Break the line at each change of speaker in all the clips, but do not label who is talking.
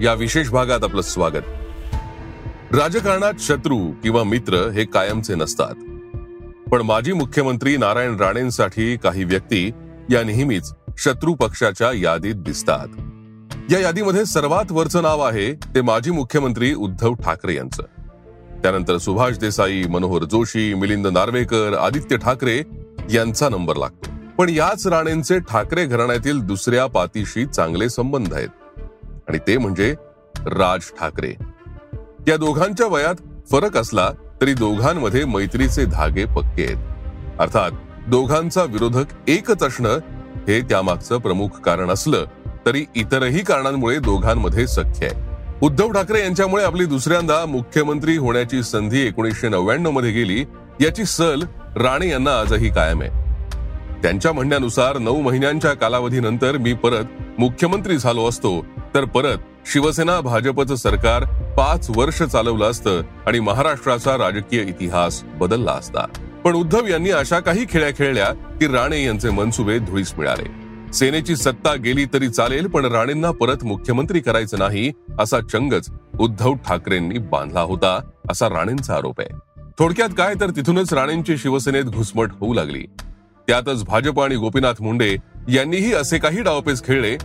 या विशेष भागात आपलं स्वागत. राजकारणात शत्रू किंवा मित्र हे कायमचे नसतात. पण माजी मुख्यमंत्री नारायण राणेंसाठी काही व्यक्ती या नेहमीच शत्रू पक्षाच्या यादीत दिसतात. या यादीमध्ये सर्वात वरचं नाव आहे ते माजी मुख्यमंत्री उद्धव ठाकरे यांचं. त्यानंतर सुभाष देसाई मनोहर जोशी मिलिंद नार्वेकर आदित्य ठाकरे यांचा नंबर लागतो. पण याच राणेंचे ठाकरे घराण्यातील दुसऱ्या पातीशी चांगले संबंध आहेत. आणि ते म्हणजे राज ठाकरे. या दोघांच्या वयात फरक असला तरी दोघांमध्ये मैत्रीचे धागे पक्के आहेत. अर्थात दोघांचा विरोधक एकच असणं हे त्यामागचं प्रमुख कारण असलं तरी इतरही कारणांमुळे दोघांमध्ये सख्य आहे. उद्धव ठाकरे यांच्यामुळे आपली दुसऱ्यांदा मुख्यमंत्री होण्याची संधी एकोणीसशे नव्याण्णवमध्ये गेली याची सल राणे यांना आजही कायम आहे. त्यांच्या म्हणण्यानुसार नऊ महिन्यांच्या कालावधीनंतर मी परत मुख्यमंत्री झालो असतो तर परत शिवसेना भाजपचं सरकार पाच वर्ष चालवलं असतं आणि महाराष्ट्राचा राजकीय इतिहास बदलला असता. पण उद्धव यांनी अशा काही खेळ्या खेळल्या की राणे यांचे मनसुबे धुळीस मिळाले. सेनेची सत्ता गेली तरी चालेल पण राणेंना परत मुख्यमंत्री करायचं नाही असा चंगच उद्धव ठाकरेंनी बांधला होता असा राणेंचा आरोप आहे. थोडक्यात काय तर तिथूनच राणेंची शिवसेनेत घुसमट होऊ लागली. त्यातच भाजप आणि गोपीनाथ मुंडे यांनीही असे काही डावपेच खेळले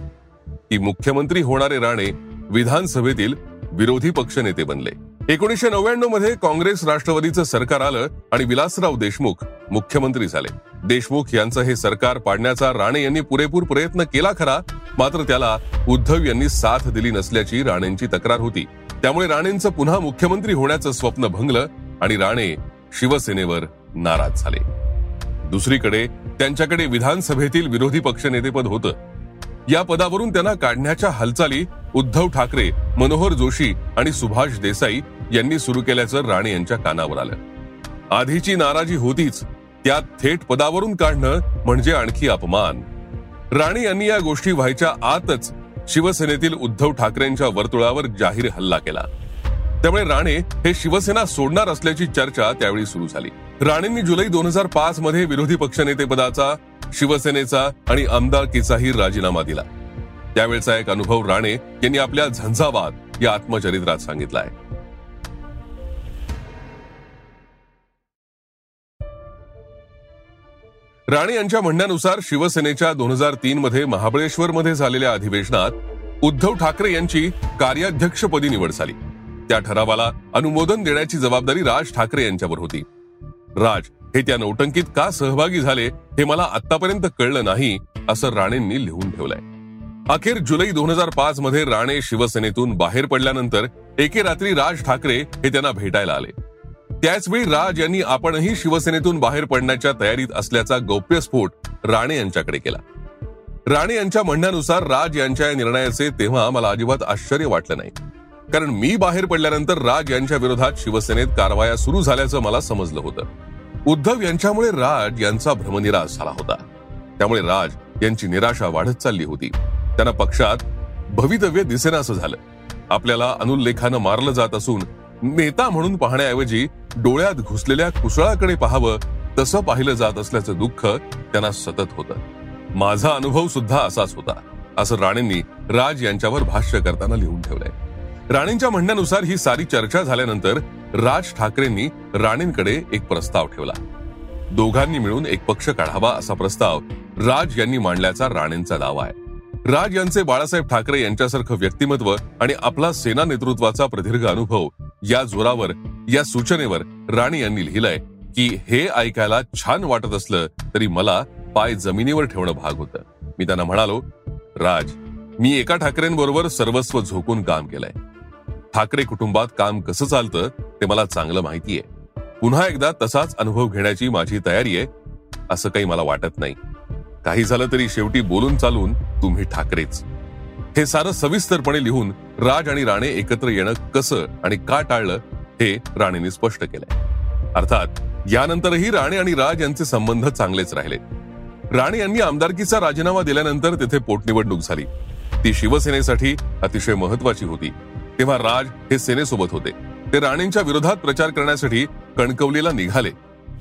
की मुख्यमंत्री होणारे राणे विधानसभेतील विरोधी पक्षनेते बनले. एकोणीसशे नव्याण्णवमध्ये काँग्रेस राष्ट्रवादीचं सरकार आलं आणि विलासराव देशमुख मुख्यमंत्री झाले. देशमुख यांचं हे सरकार पाडण्याचा राणे यांनी पुरेपूर प्रयत्न केला खरा मात्र त्याला उद्धव यांनी साथ दिली नसल्याची राणेंची तक्रार होती. त्यामुळे राणेंचं पुन्हा मुख्यमंत्री होण्याचं स्वप्न भंगलं आणि राणे शिवसेनेवर नाराज झाले. दुसरीकडे त्यांच्याकडे विधानसभेतील विरोधी पक्षनेतेपद होतं. या पदावरून त्यांना काढण्याच्या हालचाली उद्धव ठाकरे मनोहर जोशी आणि सुभाष देसाई यांनी सुरू केल्याचं राणे यांच्या कानावर आलं. आधीची नाराजी होतीच त्यात थेट पदावरून काढणं म्हणजे आणखी अपमान. राणे यांनी या गोष्टी व्हायच्या आतच शिवसेनेतील उद्धव ठाकरेंच्या वर्तुळावर जाहीर हल्ला केला. त्यामुळे राणे हे शिवसेना सोडणार असल्याची चर्चा त्यावेळी सुरू झाली. राणेंनी जुलै दोन हजार पाच मध्ये विरोधी पक्षनेतेपदाचा शिवसेनेचा आणि आमदारकीचाही राजीनामा दिला. त्यावेळचा एक अनुभव राणे यांनी आपल्या झंझावाद या आत्मचरित्रात सांगितला आहे राणे यांच्या म्हणण्यानुसार शिवसेनेच्या दोन हजार तीन मध्ये महाबळेश्वर मध्ये झालेल्या अधिवेशनात उद्धव ठाकरे यांची कार्याध्यक्षपदी निवड झाली. त्या ठरावाला अनुमोदन देण्याची जबाबदारी राज ठाकरे यांच्यावर होती. राज हे त्या नौटंकीत का सहभागी झाले हे मला आतापर्यंत कळलं नाही असं राणेंनी लिहून ठेवलंय. अखेर जुलै दोन हजार पाच मध्ये राणे शिवसेनेतून बाहेर पडल्यानंतर एके रात्री राज ठाकरे हे त्यांना भेटायला आले. त्याचवेळी राज यांनी आपणही शिवसेनेतून बाहेर पडण्याच्या तयारीत असल्याचा गौप्यस्फोट राणे यांच्याकडे केला. राणे यांच्या म्हणण्यानुसार राज यांच्या या निर्णयाचे तेव्हा मला अजिबात आश्चर्य वाटलं नाही. कारण मी बाहेर पडल्यानंतर राज यांच्या विरोधात शिवसेनेत कारवाया सुरू झाल्याचं मला समजलं होतं. उद्धव यांच्यामुळे राज यांचा भ्रमनिराश झाला होता. त्यामुळे राज यांची निराशा वाढत चालली होती. त्यांना पक्षात भवितव्य दिसेनासं झालं. आपल्याला अनुल्लेखानं मारलं जात असून नेता म्हणून पाहण्याऐवजी डोळ्यात घुसलेल्या कुसळाकडे पाहावं तसं पाहिलं जात असल्याचं दुःख त्यांना सतत होतं. माझा अनुभव सुद्धा असाच होता असं राणेंनी राज यांच्यावर भाष्य करताना लिहून ठेवलंय. राणेंच्या म्हणण्यानुसार ही सारी चर्चा झाल्यानंतर राज ठाकरेंनी राणेंकडे एक प्रस्ताव ठेवला. दोघांनी मिळून एक पक्ष काढावा असा प्रस्ताव राज यांनी मांडल्याचा राणेंचा दावा आहे. राज यांचे बाळासाहेब ठाकरे यांच्यासारखं व्यक्तिमत्व आणि आपला सेना नेतृत्वाचा प्रदीर्घ अनुभव या जोरावर या सूचनेवर राणे यांनी लिहिलंय की हे ऐकायला छान वाटत असलं तरी मला पाय जमिनीवर ठेवणं भाग होतं. मी त्यांना म्हणालो राज मी एका ठाकरेंबरोबर सर्वस्व झोकून काम केलंय. ठाकरे कुटुंबात काम कसं चालतं ते मला चांगलं माहिती आहे पुन्हा एकदा तसाच अनुभव घेण्याची माझी तयारी आहे असं काही मला वाटत नाही. काही झालं तरी शेवटी बोलून चालून तुम्ही ठाकरेच. हे सारं सविस्तरपणे लिहून राज आणि राणे एकत्र येणं कसं आणि का टाळलं हे राणेंनी स्पष्ट केलंय. अर्थात यानंतरही राणे आणि राज यांचे संबंध चांगलेच राहिले. राणे यांनी आमदारकीचा राजीनामा दिल्यानंतर तेथे पोटनिवडणूक झाली. ती शिवसेनेसाठी अतिशय महत्वाची होती. तेव्हा राज हे सेनेसोबत होते. ते राणेंच्या विरोधात प्रचार करण्यासाठी कणकवलीला निघाले.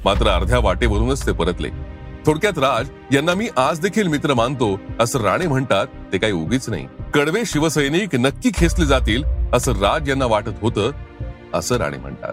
मात्र अर्ध्या वाटेवरूनच ते परतले. थोडक्यात राज यांना मी आज देखील मित्र मानतो असं राणे म्हणतात ते काही उगीच नाही. कडवे शिवसैनिक नक्की खेचले जातील असं राज यांना वाटत होतं असं राणे म्हणतात.